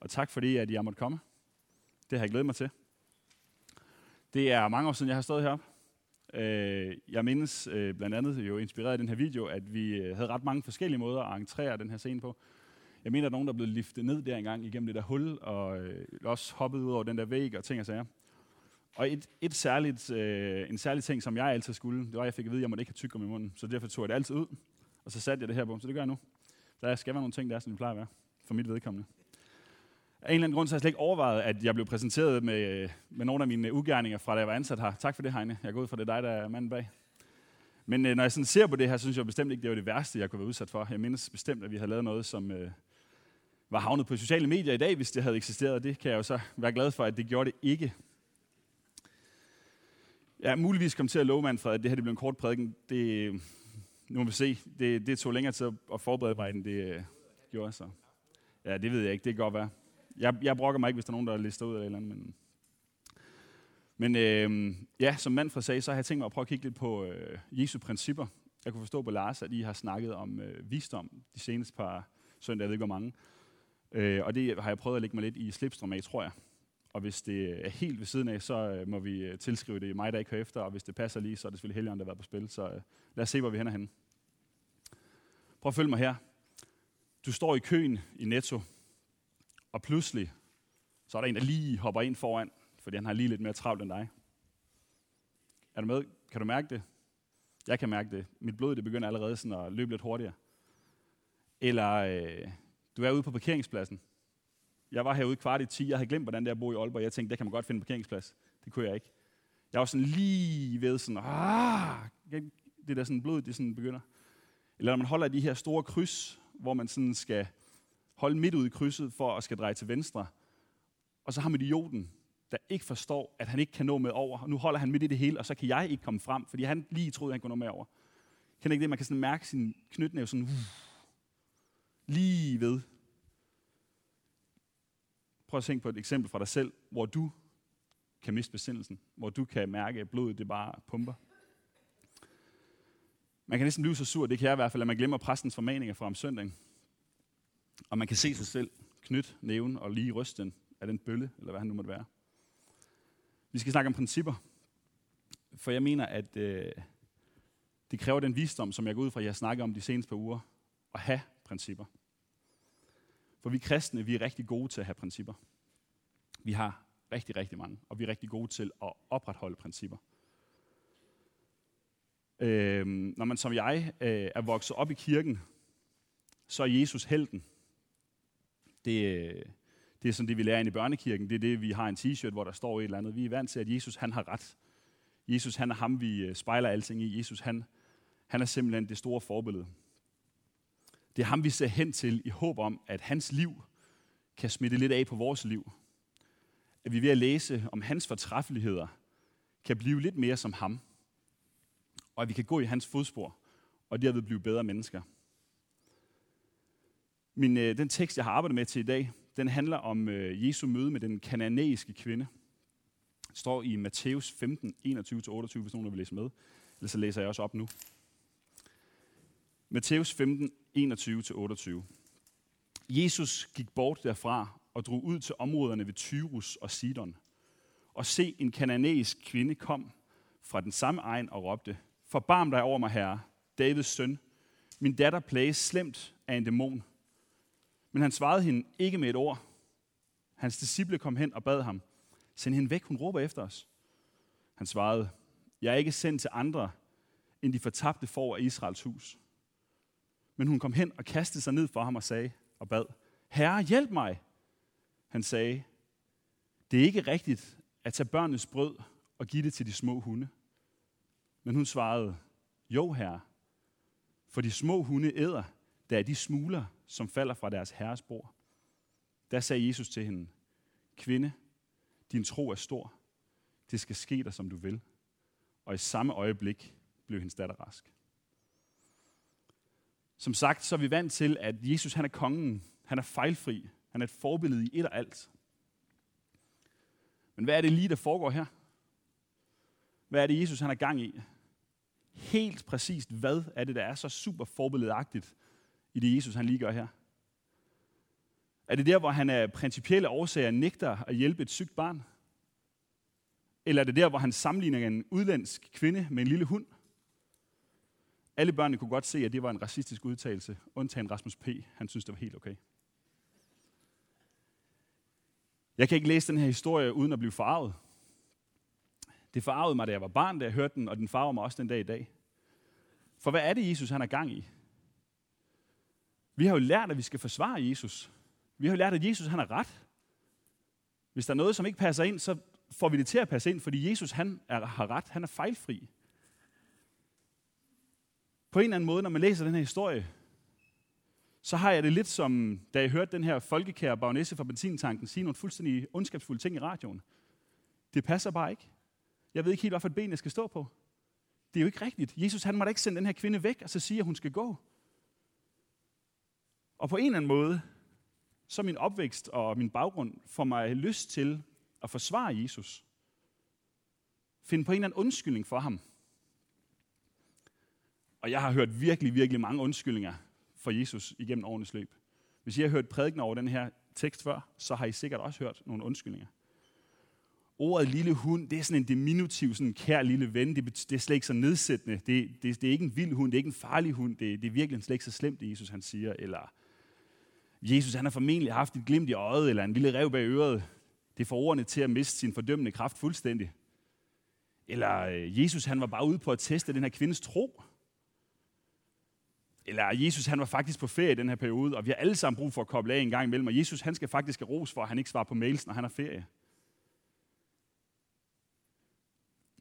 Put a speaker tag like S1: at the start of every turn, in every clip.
S1: Og tak fordi, at jeg måtte komme. Det har jeg glædet mig til. Det er mange år siden, jeg har stået heroppe. Øh, jeg mindes øh, blandt andet jo inspireret af den her video, at vi øh, havde ret mange forskellige måder at entrere den her scene på. Jeg mener, at nogen, der blev liftet ned der engang igennem det der hul, og også hoppet ud over den der væg og ting og sager. Og et, et særligt, øh, en særlig ting, som jeg altid skulle, det var, at jeg fik at vide, at jeg måtte ikke have tyk i munden. Så derfor tog jeg det altid ud, og så satte jeg det her på. Så det gør jeg nu. Der skal være nogle ting, der er, som det plejer at være, for mit vedkommende. Af en eller anden grund så har jeg slet ikke overvejet, at jeg blev præsenteret med, med nogle af mine øh, ugerninger fra da jeg var ansat her. Tak for det, Heine. Jeg går ud fra, det er dig, der er manden bag. Men øh, når jeg sådan ser på det her, så synes jeg bestemt ikke, det var det værste, jeg kunne være udsat for. Jeg mindes bestemt, at vi havde lavet noget, som øh, var havnet på sociale medier i dag, hvis det havde eksisteret. Det kan jeg jo så være glad for, at det gjorde det ikke. Jeg er muligvis kommet til at love, Manfred, at det her det blev en kort prædiken. Det, øh, nu må vi se. Det, det tog længere tid at forberede mig, end det øh, gjorde. Så. Ja, det ved jeg ikke. Det kan godt være. Jeg, jeg brokker mig ikke, hvis der er nogen, der lister ud af eller andet. Men, men øh, ja, som Manfred sagde, så har jeg tænkt mig at prøve at kigge lidt på øh, Jesu principper. Jeg kunne forstå på Lars, at I har snakket om øh, visdom de seneste par søndage, jeg ved ikke hvor mange. Øh, og det har jeg prøvet at lægge mig lidt i slipstrøm af, tror jeg. Og hvis det er helt ved siden af, så øh, må vi øh, tilskrive det mig, der ikke hører efter. Og hvis det passer lige, så er det selvfølgelig Helligånden, der har været på spil. Så øh, lad os se, hvor vi hænder henne. Prøv at følge mig her. Du står i køen i Netto, og pludselig så er der en, der lige hopper ind foran, fordi han har lige lidt mere travlt end dig. Er du med? Kan du mærke det? Jeg kan mærke det. Mit blod det begynder allerede sådan at løbe lidt hurtigere. Eller øh, du er ude på parkeringspladsen, jeg var herude kvart i 10. Jeg havde glemt, hvordan det er at bo i Aalborg. Jeg tænkte, der kan man godt finde en parkeringsplads. Det kunne jeg ikke. Jeg var sådan lige ved sådan, ah, det der sådan blod, det sådan begynder. Eller når man holder de her store kryds, hvor man sådan skal holde midt ud i krydset for at skal dreje til venstre. Og så har man idioten, der ikke forstår, at han ikke kan nå med over. Nu holder han midt i det hele, og så kan jeg ikke komme frem, fordi han lige troede, at han kunne nå med over. Kan ikke det? Man kan sådan mærke sin knytnæve sådan, uh, lige ved. Prøv at tænke på et eksempel fra dig selv, hvor du kan miste besindelsen, hvor du kan mærke, at blodet det bare pumper. Man kan næsten blive så sur, det kan jeg i hvert fald, at man glemmer præstens formaninger fra om søndagen. Og man kan se sig selv knytte næven og lige ryste den af den bølle, eller hvad han nu måtte være. Vi skal snakke om principper. For jeg mener, at øh, det kræver den visdom, som jeg går ud fra, at jeg snakker om de seneste par uger, at have principper. For vi kristne, vi er rigtig gode til at have principper. Vi har rigtig, rigtig mange, og vi er rigtig gode til at opretholde principper. Øh, når man som jeg øh, er vokset op i kirken, så er Jesus helten. Det, øh, det er sådan det, vi lærer ind i børnekirken. Det er det, vi har en t-shirt, hvor der står et eller andet. Vi er vant til, at Jesus han har ret. Jesus han er ham, vi øh, spejler alting i. Jesus han, han er simpelthen det store forbillede. Det er ham, vi ser hen til i håb om, at hans liv kan smitte lidt af på vores liv. At vi ved at læse om hans fortræffeligheder, kan blive lidt mere som ham. Og at vi kan gå i hans fodspor, og derved blive bedre mennesker. Min, øh, den tekst, jeg har arbejdet med til i dag, den handler om øh, Jesu møde med den kananæiske kvinde. Det står i Matthæus 15, 21-28, hvis nogen vil læse med. Eller så læser jeg også op nu. Matthæus 15, 21-28. Jesus gik bort derfra og drog ud til områderne ved Tyrus og Sidon. Og se, en kananæisk kvinde kom fra den samme egen og råbte, Forbarm dig over mig, herre, Davids søn. Min datter plages slemt af en dæmon. Men han svarede hende ikke med et ord. Hans disciple kom hen og bad ham, send hende væk, hun råber efter os. Han svarede, jeg er ikke sendt til andre end de fortabte for af Israels hus. Men hun kom hen og kastede sig ned for ham og sagde og bad, Herre, hjælp mig. Han sagde, det er ikke rigtigt at tage børnenes brød og give det til de små hunde. Men hun svarede, jo herre, for de små hunde æder, da de smuler, som falder fra deres herres bord. Der sagde Jesus til hende, kvinde, din tro er stor. Det skal ske dig, som du vil. Og i samme øjeblik blev hendes datter rask. Som sagt, så er vi vant til, at Jesus han er kongen. Han er fejlfri. Han er et forbillede i et og alt. Men hvad er det lige, der foregår her? Hvad er det, Jesus han er gang i? Helt præcist, hvad er det, der er så super forbilledagtigt i det, Jesus han lige gør her? Er det der, hvor han af principielle årsager nægter at hjælpe et sygt barn? Eller er det der, hvor han sammenligner en udlandsk kvinde med en lille hund? Alle børnene kunne godt se, at det var en racistisk udtalelse, undtagen Rasmus P. Han synes, det var helt okay. Jeg kan ikke læse den her historie uden at blive farvet. Det farvede mig, da jeg var barn, da jeg hørte den, og den farver mig også den dag i dag. For hvad er det, Jesus han er gang i? Vi har jo lært, at vi skal forsvare Jesus. Vi har jo lært, at Jesus han har ret. Hvis der er noget, som ikke passer ind, så får vi det til at passe ind, fordi Jesus han er, har ret. Han er fejlfri. På en eller anden måde, når man læser den her historie, så har jeg det lidt som, da jeg hørte den her folkekære bagnæsse fra benzintanken sige nogle fuldstændig ondskabsfulde ting i radioen. Det passer bare ikke. Jeg ved ikke helt, hvorfor et ben jeg skal stå på. Det er jo ikke rigtigt. Jesus han må da ikke sende den her kvinde væk, og så sige, at hun skal gå. Og på en eller anden måde, så min opvækst og min baggrund får mig lyst til at forsvare Jesus. Finde på en eller anden undskyldning for ham. Og jeg har hørt virkelig, virkelig mange undskyldninger for Jesus igennem årenes løb. Hvis I har hørt prædiken over den her tekst før, så har I sikkert også hørt nogle undskyldninger. Ordet lille hund, det er sådan en diminutiv, sådan en kær lille ven. Det, det er slet ikke så nedsættende. Det, det, det er ikke en vild hund, det er ikke en farlig hund. Det, det er virkelig slet ikke så slemt, det Jesus han siger. Eller Jesus han har formentlig haft et glimt i øjet, eller en lille rev bag øret. Det får ordene til at miste sin fordømmende kraft fuldstændig. Eller øh, Jesus han var bare ude på at teste den her kvindes tro. Eller Jesus han var faktisk på ferie i den her periode, og vi har alle sammen brug for at koble af en gang imellem. Og Jesus han skal faktisk have ros for, at han ikke svarer på mails, når han har ferie.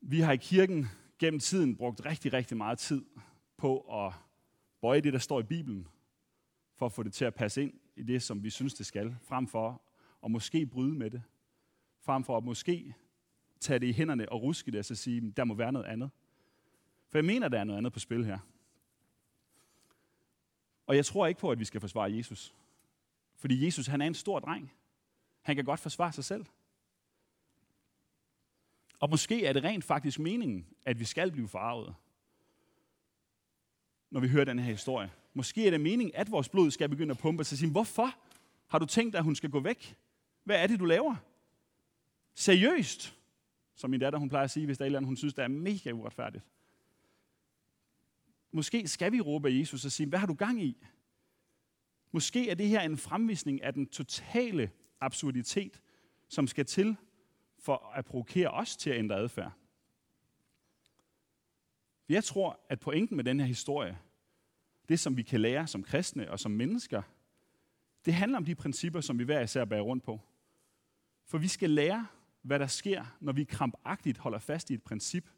S1: Vi har i kirken gennem tiden brugt rigtig, rigtig meget tid på at bøje det, der står i Bibelen, for at få det til at passe ind i det, som vi synes, det skal, frem for at måske bryde med det, frem for at måske tage det i hænderne og ruske det og så sige, der må være noget andet. For jeg mener, der er noget andet på spil her. Og jeg tror ikke på, at vi skal forsvare Jesus. Fordi Jesus, han er en stor dreng. Han kan godt forsvare sig selv. Og måske er det rent faktisk meningen, at vi skal blive farvet, når vi hører den her historie. Måske er det meningen, at vores blod skal begynde at pumpe, så siger hvorfor har du tænkt at hun skal gå væk? Hvad er det, du laver? Seriøst, som min datter hun plejer at sige, hvis der er eller andet, hun synes, det er mega uretfærdigt. Måske skal vi råbe af Jesus og sige, hvad har du gang i? Måske er det her en fremvisning af den totale absurditet, som skal til for at provokere os til at ændre adfærd. Jeg tror, at pointen med den her historie, det som vi kan lære som kristne og som mennesker, det handler om de principper, som vi hver især bærer rundt på. For vi skal lære, hvad der sker, når vi krampagtigt holder fast i et princip.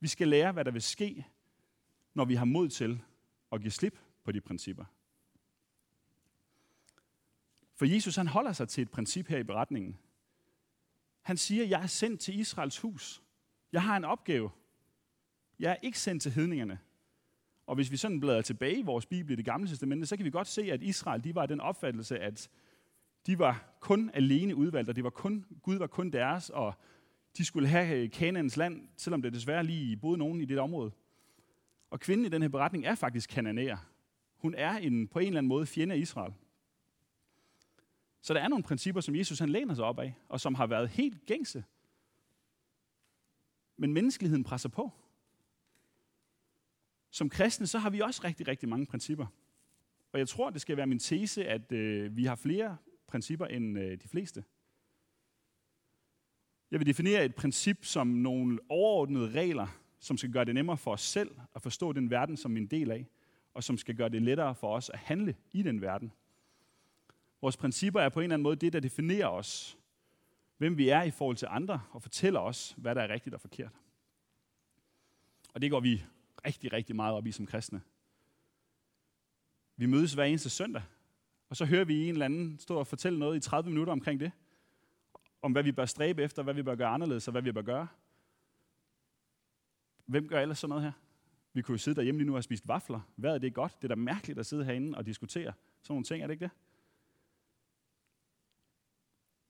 S1: Vi skal lære, hvad der vil ske, når vi har mod til at give slip på de principper. For Jesus han holder sig til et princip her i beretningen. Han siger, jeg er sendt til Israels hus. Jeg har en opgave. Jeg er ikke sendt til hedningerne. Og hvis vi sådan bladrer tilbage i vores bibel i det gamle testamente, så kan vi godt se, at Israel de var den opfattelse, at de var kun alene udvalgt, og det var kun, Gud var kun deres, og de skulle have øh, Kanaans land, selvom det desværre lige boede nogen i det område. Og kvinden i den her beretning er faktisk kananæer. Hun er en, på en eller anden måde fjende af Israel. Så der er nogle principper, som Jesus han læner sig op af, og som har været helt gængse. Men menneskeligheden presser på. Som kristne, så har vi også rigtig, rigtig mange principper. Og jeg tror, det skal være min tese, at øh, vi har flere principper end øh, de fleste. Jeg vil definere et princip som nogle overordnede regler, som skal gøre det nemmere for os selv at forstå den verden, som vi er en del af, og som skal gøre det lettere for os at handle i den verden. Vores principper er på en eller anden måde det, der definerer os, hvem vi er i forhold til andre, og fortæller os, hvad der er rigtigt og forkert. Og det går vi rigtig, rigtig meget op i som kristne. Vi mødes hver eneste søndag, og så hører vi en eller anden stå og fortælle noget i 30 minutter omkring det. Om hvad vi bør stræbe efter, hvad vi bør gøre anderledes, og hvad vi bør gøre. Hvem gør ellers sådan noget her? Vi kunne jo sidde derhjemme lige nu og spise vafler. Hvad er det godt? Det er da mærkeligt at sidde herinde og diskutere sådan nogle ting, er det ikke det?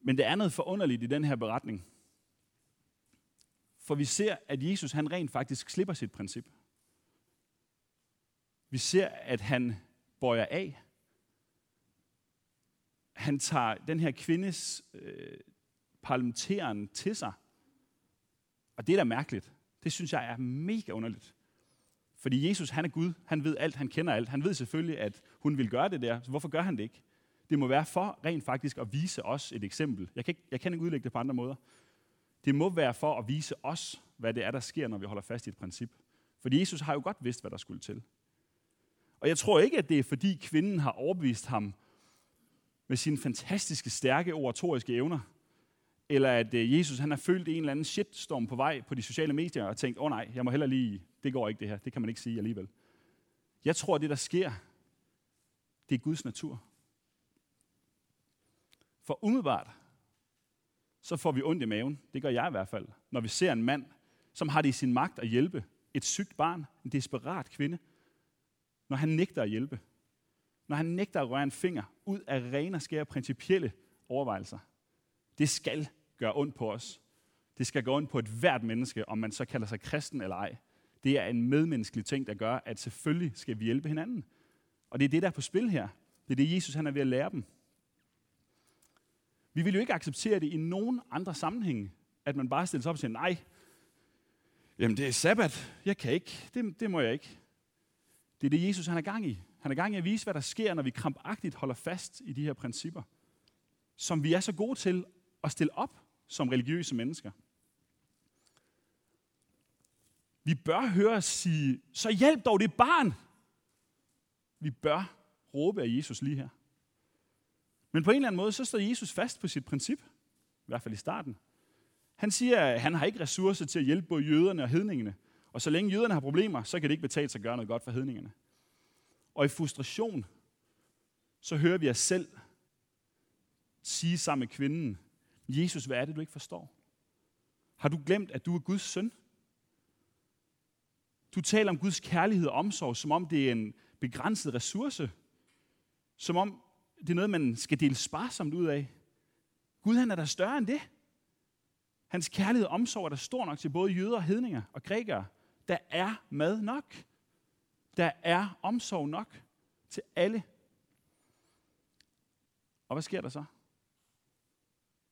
S1: Men det er noget forunderligt i den her beretning. For vi ser, at Jesus han rent faktisk slipper sit princip. Vi ser, at han bøjer af. han tager den her kvindes øh, parlamenteren til sig. Og det er da mærkeligt. Det synes jeg er mega underligt. Fordi Jesus, han er Gud. Han ved alt. Han kender alt. Han ved selvfølgelig, at hun vil gøre det der. Så hvorfor gør han det ikke? Det må være for rent faktisk at vise os et eksempel. Jeg kan ikke, jeg kan ikke udlægge det på andre måder. Det må være for at vise os, hvad det er, der sker, når vi holder fast i et princip. Fordi Jesus har jo godt vidst, hvad der skulle til. Og jeg tror ikke, at det er fordi kvinden har overbevist ham med sine fantastiske, stærke oratoriske evner, eller at øh, Jesus han har følt en eller anden shitstorm på vej på de sociale medier og tænkt, åh oh, nej, jeg må heller lige, det går ikke det her, det kan man ikke sige alligevel. Jeg tror, at det der sker, det er Guds natur. For umiddelbart, så får vi ondt i maven, det gør jeg i hvert fald, når vi ser en mand, som har det i sin magt at hjælpe et sygt barn, en desperat kvinde, når han nægter at hjælpe. Når han nægter at røre en finger ud af rene og skære principielle overvejelser. Det skal gøre ondt på os. Det skal gøre ondt på et hvert menneske, om man så kalder sig kristen eller ej. Det er en medmenneskelig ting, der gør, at selvfølgelig skal vi hjælpe hinanden. Og det er det, der er på spil her. Det er det, Jesus han er ved at lære dem. Vi vil jo ikke acceptere det i nogen andre sammenhænge, at man bare stiller sig op og siger, nej, jamen det er sabbat, jeg kan ikke, det, det må jeg ikke. Det er det, Jesus han er gang i. Han er gang i at vise, hvad der sker, når vi krampagtigt holder fast i de her principper, som vi er så gode til at stille op som religiøse mennesker. Vi bør høre os sige, så hjælp dog det barn. Vi bør råbe af Jesus lige her. Men på en eller anden måde, så står Jesus fast på sit princip. I hvert fald i starten. Han siger, at han har ikke ressourcer til at hjælpe både jøderne og hedningene. Og så længe jøderne har problemer, så kan det ikke betale sig at gøre noget godt for hedningerne. Og i frustration, så hører vi os selv sige sammen med kvinden, Jesus, hvad er det, du ikke forstår? Har du glemt, at du er Guds søn? Du taler om Guds kærlighed og omsorg, som om det er en begrænset ressource. Som om det er noget, man skal dele sparsomt ud af. Gud han er der større end det. Hans kærlighed og omsorg er der stor nok til både jøder, hedninger og grækere. Der er mad nok. Der er omsorg nok til alle. Og hvad sker der så?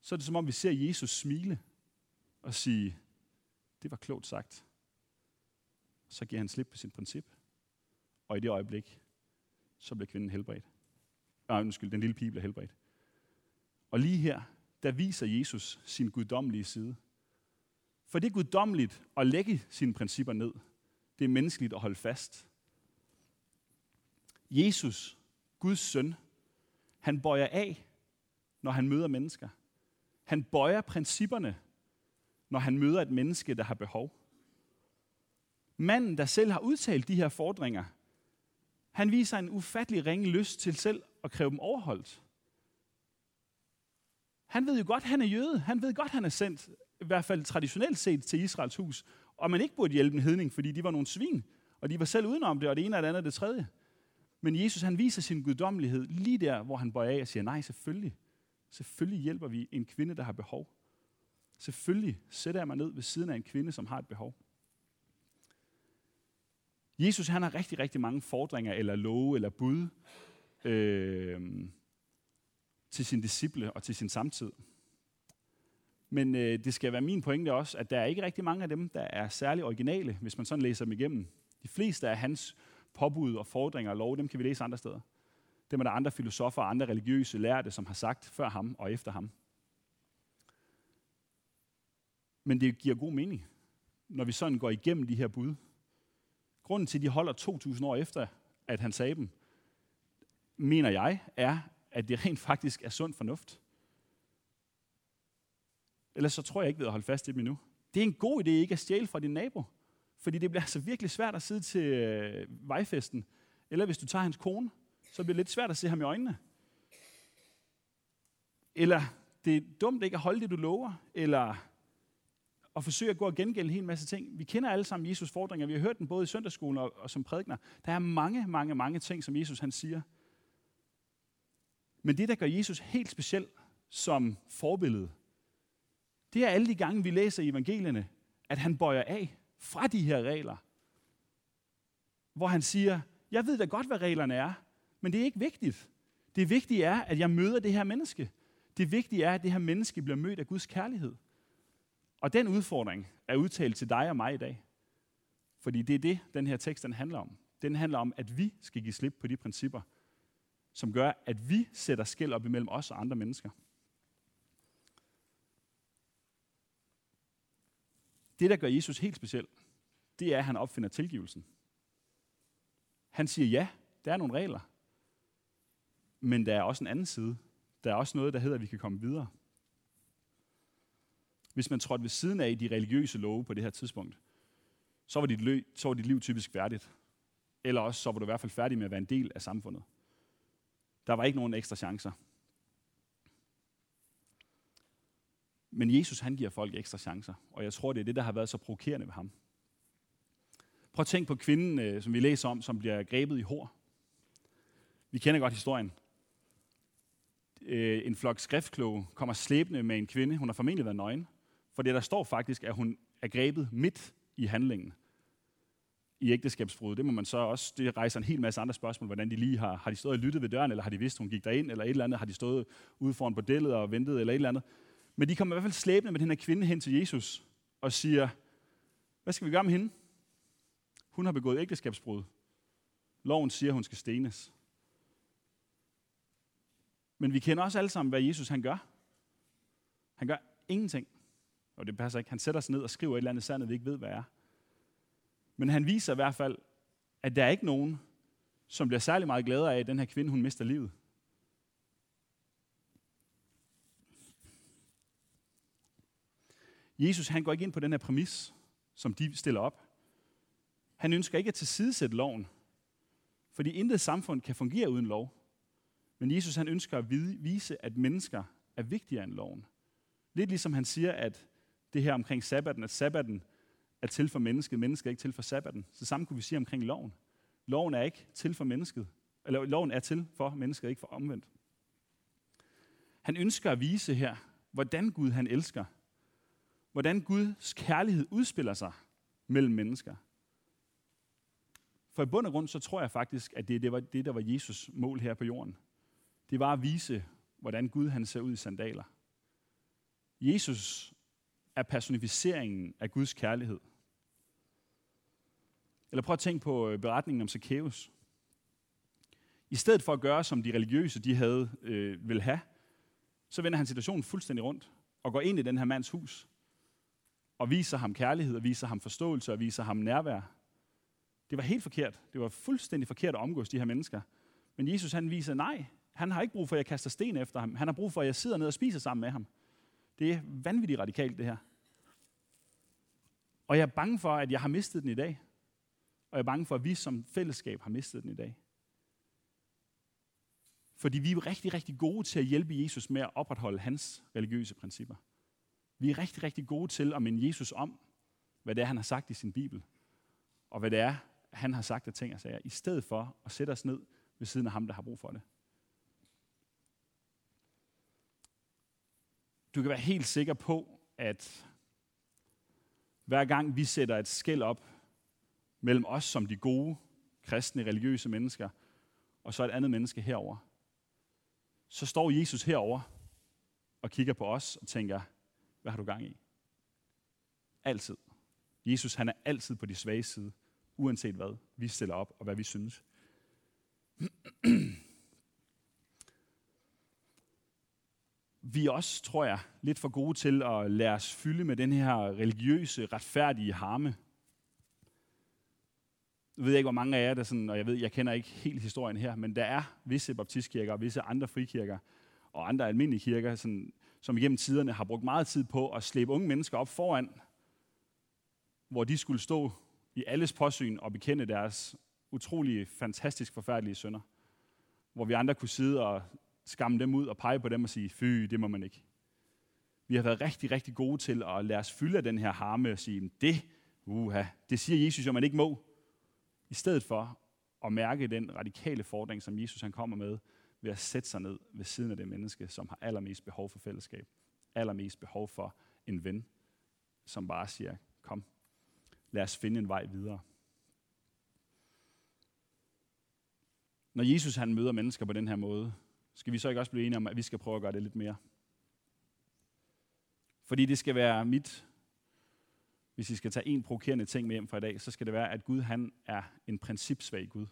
S1: Så er det som om, vi ser Jesus smile og sige, det var klogt sagt. Så giver han slip på sin princip. Og i det øjeblik, så bliver kvinden helbredt. Nej, undskyld, den lille pige bliver helbredt. Og lige her, der viser Jesus sin guddommelige side. For det er guddommeligt at lægge sine principper ned. Det er menneskeligt at holde fast. Jesus, Guds søn, han bøjer af, når han møder mennesker. Han bøjer principperne, når han møder et menneske, der har behov. Manden, der selv har udtalt de her fordringer, han viser en ufattelig ringe lyst til selv at kræve dem overholdt. Han ved jo godt, at han er jøde. Han ved godt, at han er sendt, i hvert fald traditionelt set, til Israels hus. Og man ikke burde hjælpe en hedning, fordi de var nogle svin. Og de var selv udenom det, og det ene og det andet og det tredje. Men Jesus, han viser sin guddommelighed lige der, hvor han bøjer af og siger, nej, selvfølgelig. Selvfølgelig hjælper vi en kvinde, der har behov. Selvfølgelig sætter jeg mig ned ved siden af en kvinde, som har et behov. Jesus han har rigtig, rigtig mange fordringer, eller love, eller bud øh, til sin disciple og til sin samtid. Men øh, det skal være min pointe også, at der er ikke rigtig mange af dem, der er særlig originale, hvis man sådan læser dem igennem. De fleste af hans påbud og fordringer og lov, dem kan vi læse andre steder. Dem er der andre filosofer og andre religiøse lærte, som har sagt før ham og efter ham. Men det giver god mening, når vi sådan går igennem de her bud. Grunden til, at de holder 2.000 år efter, at han sagde dem, mener jeg, er, at det rent faktisk er sund fornuft. Ellers så tror jeg ikke ved at holde fast i dem endnu. Det er en god idé ikke at stjæle fra din nabo. Fordi det bliver altså virkelig svært at sidde til øh, vejfesten. Eller hvis du tager hans kone, så bliver det lidt svært at se ham i øjnene. Eller det er dumt ikke at holde det, du lover. Eller at forsøge at gå og gengælde en hel masse ting. Vi kender alle sammen Jesus' fordringer. Vi har hørt den både i søndagsskolen og, og som prædikner. Der er mange, mange, mange ting, som Jesus han siger. Men det, der gør Jesus helt speciel som forbillede, det er alle de gange, vi læser i evangelierne, at han bøjer af fra de her regler. Hvor han siger, jeg ved da godt, hvad reglerne er, men det er ikke vigtigt. Det vigtige er, at jeg møder det her menneske. Det vigtige er, at det her menneske bliver mødt af Guds kærlighed. Og den udfordring er udtalt til dig og mig i dag. Fordi det er det, den her tekst den handler om. Den handler om, at vi skal give slip på de principper, som gør, at vi sætter skæld op imellem os og andre mennesker. Det, der gør Jesus helt speciel, det er, at han opfinder tilgivelsen. Han siger, ja, der er nogle regler, men der er også en anden side. Der er også noget, der hedder, at vi kan komme videre. Hvis man trådte ved siden af de religiøse love på det her tidspunkt, så var dit, lø, så var dit liv typisk færdigt. Eller også så var du i hvert fald færdig med at være en del af samfundet. Der var ikke nogen ekstra chancer. Men Jesus han giver folk ekstra chancer, og jeg tror, det er det, der har været så provokerende ved ham. Prøv at tænke på kvinden, øh, som vi læser om, som bliver grebet i hår. Vi kender godt historien. Øh, en flok skriftkloge kommer slæbende med en kvinde. Hun har formentlig været nøgen. For det der står faktisk, at hun er grebet midt i handlingen i ægteskabsbrud. Det må man så også, det rejser en hel masse andre spørgsmål, hvordan de lige har, har de stået og lyttet ved døren, eller har de vidst, hun gik derind, eller et eller andet, har de stået ude foran bordellet og ventet, eller et eller andet. Men de kommer i hvert fald slæbende med den her kvinde hen til Jesus og siger, hvad skal vi gøre med hende? Hun har begået ægteskabsbrud. Loven siger, hun skal stenes. Men vi kender også alle sammen, hvad Jesus han gør. Han gør ingenting. Og det passer ikke. Han sætter sig ned og skriver et eller andet sandet, vi ikke ved, hvad er. Men han viser i hvert fald, at der er ikke nogen, som bliver særlig meget gladere af, at den her kvinde, hun mister livet. Jesus han går ikke ind på den her præmis, som de stiller op. Han ønsker ikke at tilsidesætte loven, fordi intet samfund kan fungere uden lov. Men Jesus han ønsker at vise, at mennesker er vigtigere end loven. Lidt ligesom han siger, at det her omkring sabbaten, at sabbaten er til for mennesket, mennesket er ikke til for sabbaten. Så samme kunne vi sige omkring loven. Loven er ikke til for mennesket, eller loven er til for mennesket, ikke for omvendt. Han ønsker at vise her, hvordan Gud han elsker. Hvordan Guds kærlighed udspiller sig mellem mennesker. For i bund og grund, så tror jeg faktisk, at det, det var det, der var Jesus mål her på jorden. Det var at vise, hvordan Gud han ser ud i sandaler. Jesus er personificeringen af Guds kærlighed. Eller prøv at tænke på øh, beretningen om Zacchaeus. I stedet for at gøre, som de religiøse de havde øh, vil have, så vender han situationen fuldstændig rundt og går ind i den her mands hus og viser ham kærlighed, og viser ham forståelse, og viser ham nærvær. Det var helt forkert. Det var fuldstændig forkert at omgås de her mennesker. Men Jesus han viser, nej, han har ikke brug for, at jeg kaster sten efter ham. Han har brug for, at jeg sidder ned og spiser sammen med ham. Det er vanvittigt radikalt, det her. Og jeg er bange for, at jeg har mistet den i dag. Og jeg er bange for, at vi som fællesskab har mistet den i dag. Fordi vi er rigtig, rigtig gode til at hjælpe Jesus med at opretholde hans religiøse principper. Vi er rigtig, rigtig gode til at minde Jesus om, hvad det er, han har sagt i sin Bibel. Og hvad det er, han har sagt af ting og sager, i stedet for at sætte os ned ved siden af ham, der har brug for det. Du kan være helt sikker på, at hver gang vi sætter et skæld op mellem os som de gode, kristne, religiøse mennesker, og så et andet menneske herover, så står Jesus herover og kigger på os og tænker, hvad har du gang i? Altid. Jesus han er altid på de svage side, uanset hvad vi stiller op og hvad vi synes. Vi er også, tror jeg, lidt for gode til at lade os fylde med den her religiøse, retfærdige harme. Jeg ved ikke, hvor mange af jer, der sådan, og jeg ved, jeg kender ikke helt historien her, men der er visse baptistkirker og visse andre frikirker og andre almindelige kirker, sådan, som igennem tiderne har brugt meget tid på at slæbe unge mennesker op foran, hvor de skulle stå i alles påsyn og bekende deres utrolige, fantastisk forfærdelige sønder. Hvor vi andre kunne sidde og skamme dem ud og pege på dem og sige, fy, det må man ikke. Vi har været rigtig, rigtig gode til at lade os fylde af den her harme og sige, det, uha, det siger Jesus jo, man ikke må. I stedet for at mærke den radikale fordring, som Jesus han kommer med, ved at sætte sig ned ved siden af det menneske, som har allermest behov for fællesskab. Allermest behov for en ven, som bare siger, kom, lad os finde en vej videre. Når Jesus han møder mennesker på den her måde, skal vi så ikke også blive enige om, at vi skal prøve at gøre det lidt mere? Fordi det skal være mit, hvis I skal tage en provokerende ting med hjem fra i dag, så skal det være, at Gud han er en principsvag Gud.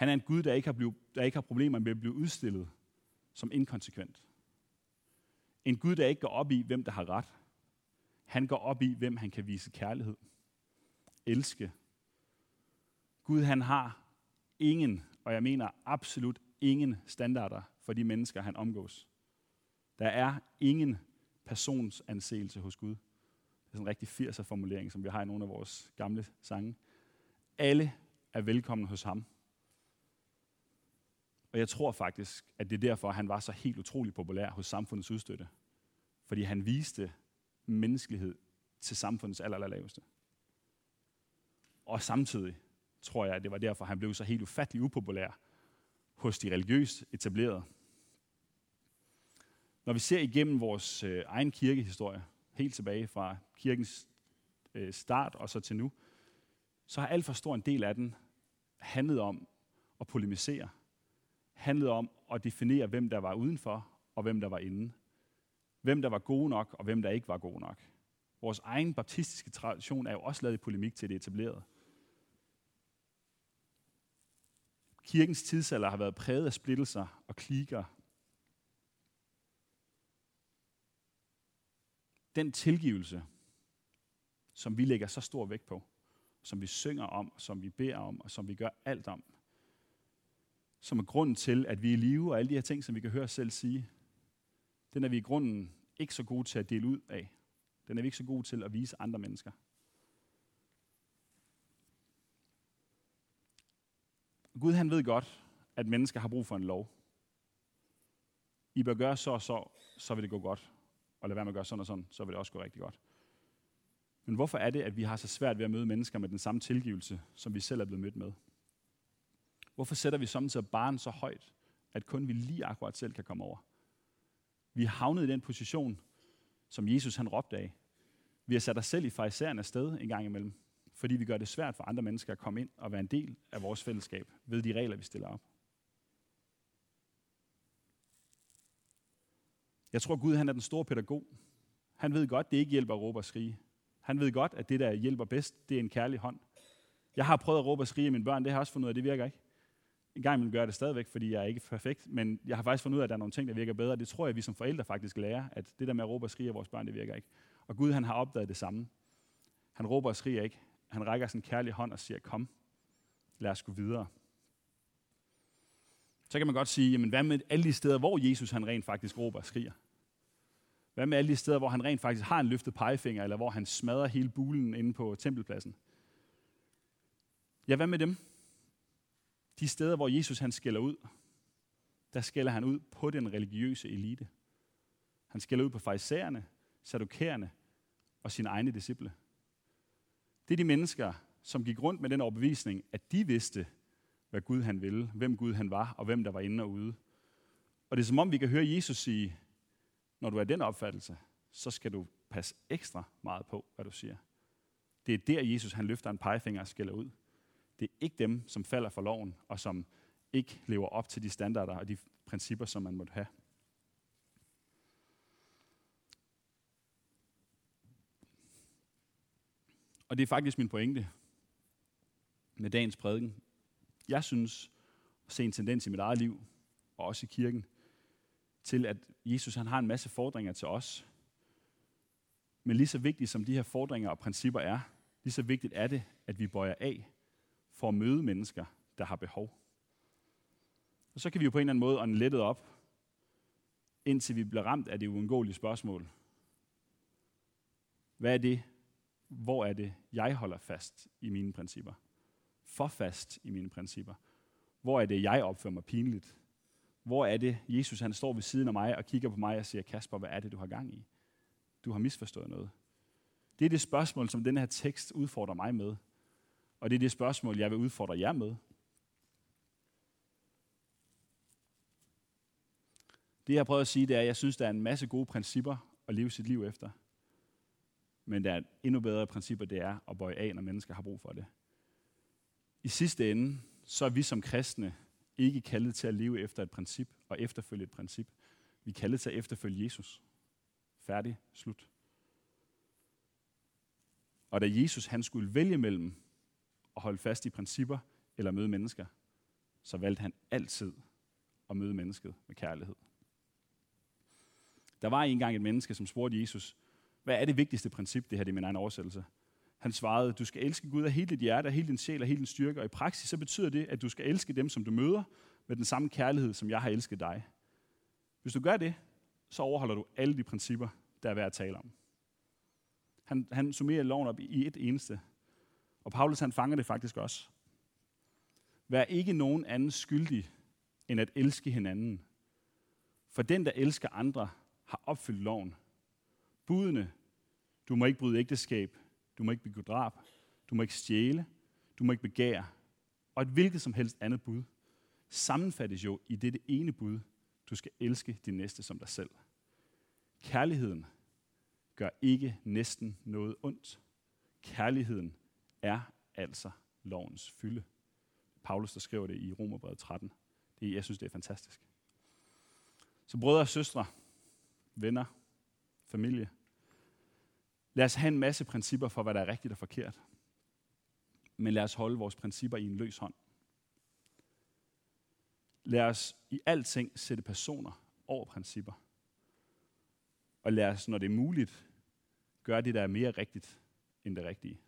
S1: Han er en Gud, der ikke har, blivet, der ikke har problemer med at blive udstillet som inkonsekvent. En Gud, der ikke går op i, hvem der har ret. Han går op i, hvem han kan vise kærlighed. Elske. Gud, han har ingen, og jeg mener absolut ingen standarder for de mennesker, han omgås. Der er ingen personsanseelse hos Gud. Det er sådan en rigtig 80'er formulering, som vi har i nogle af vores gamle sange. Alle er velkomne hos ham. Og jeg tror faktisk, at det er derfor, at han var så helt utrolig populær hos samfundets udstøtte. Fordi han viste menneskelighed til samfundets aller. Og samtidig tror jeg, at det var derfor, han blev så helt ufattelig upopulær hos de religiøst etablerede. Når vi ser igennem vores øh, egen kirkehistorie, helt tilbage fra kirkens øh, start og så til nu, så har alt for stor en del af den handlet om at polemisere handlede om at definere, hvem der var udenfor og hvem der var inde. Hvem der var gode nok og hvem der ikke var gode nok. Vores egen baptistiske tradition er jo også lavet i polemik til det etablerede. Kirkens tidsalder har været præget af splittelser og klikker. Den tilgivelse, som vi lægger så stor vægt på, som vi synger om, som vi beder om, og som vi gør alt om, som er grunden til, at vi er i live, og alle de her ting, som vi kan høre os selv sige, den er vi i grunden ikke så gode til at dele ud af. Den er vi ikke så gode til at vise andre mennesker. Gud han ved godt, at mennesker har brug for en lov. I bør gøre så og så, så vil det gå godt. Og lad være med at gøre sådan og sådan, så vil det også gå rigtig godt. Men hvorfor er det, at vi har så svært ved at møde mennesker med den samme tilgivelse, som vi selv er blevet mødt med? Hvorfor sætter vi samtidig barn så højt, at kun vi lige akkurat selv kan komme over? Vi er havnet i den position, som Jesus han råbte af. Vi har sat os selv i farisæernes sted en gang imellem fordi vi gør det svært for andre mennesker at komme ind og være en del af vores fællesskab ved de regler, vi stiller op. Jeg tror, Gud han er den store pædagog. Han ved godt, det ikke hjælper at råbe og skrige. Han ved godt, at det, der hjælper bedst, det er en kærlig hånd. Jeg har prøvet at råbe og skrige af mine børn, det har jeg også fundet ud af, at det virker ikke. En gang imellem gør jeg det stadigvæk, fordi jeg er ikke perfekt, men jeg har faktisk fundet ud af, at der er nogle ting, der virker bedre. Det tror jeg, vi som forældre faktisk lærer, at det der med at råbe og skrige af vores børn, det virker ikke. Og Gud han har opdaget det samme. Han råber og skriger ikke han rækker sin kærlige hånd og siger, kom, lad os gå videre. Så kan man godt sige, jamen hvad med alle de steder, hvor Jesus han rent faktisk råber og skriger? Hvad med alle de steder, hvor han rent faktisk har en løftet pegefinger, eller hvor han smadrer hele bulen inde på tempelpladsen? Ja, hvad med dem? De steder, hvor Jesus han skælder ud, der skælder han ud på den religiøse elite. Han skælder ud på farisæerne, sadukæerne og sine egne disciple. Det er de mennesker, som gik rundt med den overbevisning, at de vidste, hvad Gud han ville, hvem Gud han var, og hvem der var inde og ude. Og det er som om, vi kan høre Jesus sige, når du er den opfattelse, så skal du passe ekstra meget på, hvad du siger. Det er der, Jesus han løfter en pegefinger og skælder ud. Det er ikke dem, som falder for loven, og som ikke lever op til de standarder og de principper, som man måtte have. Og det er faktisk min pointe med dagens prædiken. Jeg synes at se en tendens i mit eget liv, og også i kirken, til at Jesus han har en masse fordringer til os. Men lige så vigtigt som de her fordringer og principper er, lige så vigtigt er det, at vi bøjer af for at møde mennesker, der har behov. Og så kan vi jo på en eller anden måde ånde lettet op, indtil vi bliver ramt af det uundgåelige spørgsmål. Hvad er det, hvor er det, jeg holder fast i mine principper? For fast i mine principper. Hvor er det, jeg opfører mig pinligt? Hvor er det, Jesus han står ved siden af mig og kigger på mig og siger, Kasper, hvad er det, du har gang i? Du har misforstået noget. Det er det spørgsmål, som den her tekst udfordrer mig med. Og det er det spørgsmål, jeg vil udfordre jer med. Det, jeg har prøvet at sige, det er, at jeg synes, der er en masse gode principper at leve sit liv efter. Men der er et endnu bedre princip, det er at bøje af, når mennesker har brug for det. I sidste ende, så er vi som kristne ikke kaldet til at leve efter et princip og efterfølge et princip. Vi er kaldet til at efterfølge Jesus. Færdig. Slut. Og da Jesus han skulle vælge mellem at holde fast i principper eller møde mennesker, så valgte han altid at møde mennesket med kærlighed. Der var engang et menneske, som spurgte Jesus, hvad er det vigtigste princip, det her det er min egen oversættelse? Han svarede, du skal elske Gud af hele dit hjerte, af hele din sjæl og hele din styrke. Og i praksis så betyder det, at du skal elske dem, som du møder, med den samme kærlighed, som jeg har elsket dig. Hvis du gør det, så overholder du alle de principper, der er værd at tale om. Han, han summerer loven op i et eneste. Og Paulus han fanger det faktisk også. Vær ikke nogen anden skyldig, end at elske hinanden. For den, der elsker andre, har opfyldt loven. Budene, du må ikke bryde ægteskab, du må ikke begå drab, du må ikke stjæle, du må ikke begære, og et hvilket som helst andet bud, sammenfattes jo i dette ene bud, du skal elske din næste som dig selv. Kærligheden gør ikke næsten noget ondt. Kærligheden er altså lovens fylde. Paulus, der skriver det i Romerbrevet 13. Det, jeg synes, det er fantastisk. Så brødre og søstre, venner, familie, lad os have en masse principper for, hvad der er rigtigt og forkert. Men lad os holde vores principper i en løs hånd. Lad os i alting sætte personer over principper. Og lad os, når det er muligt, gøre det, der er mere rigtigt end det rigtige.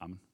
S1: Amen.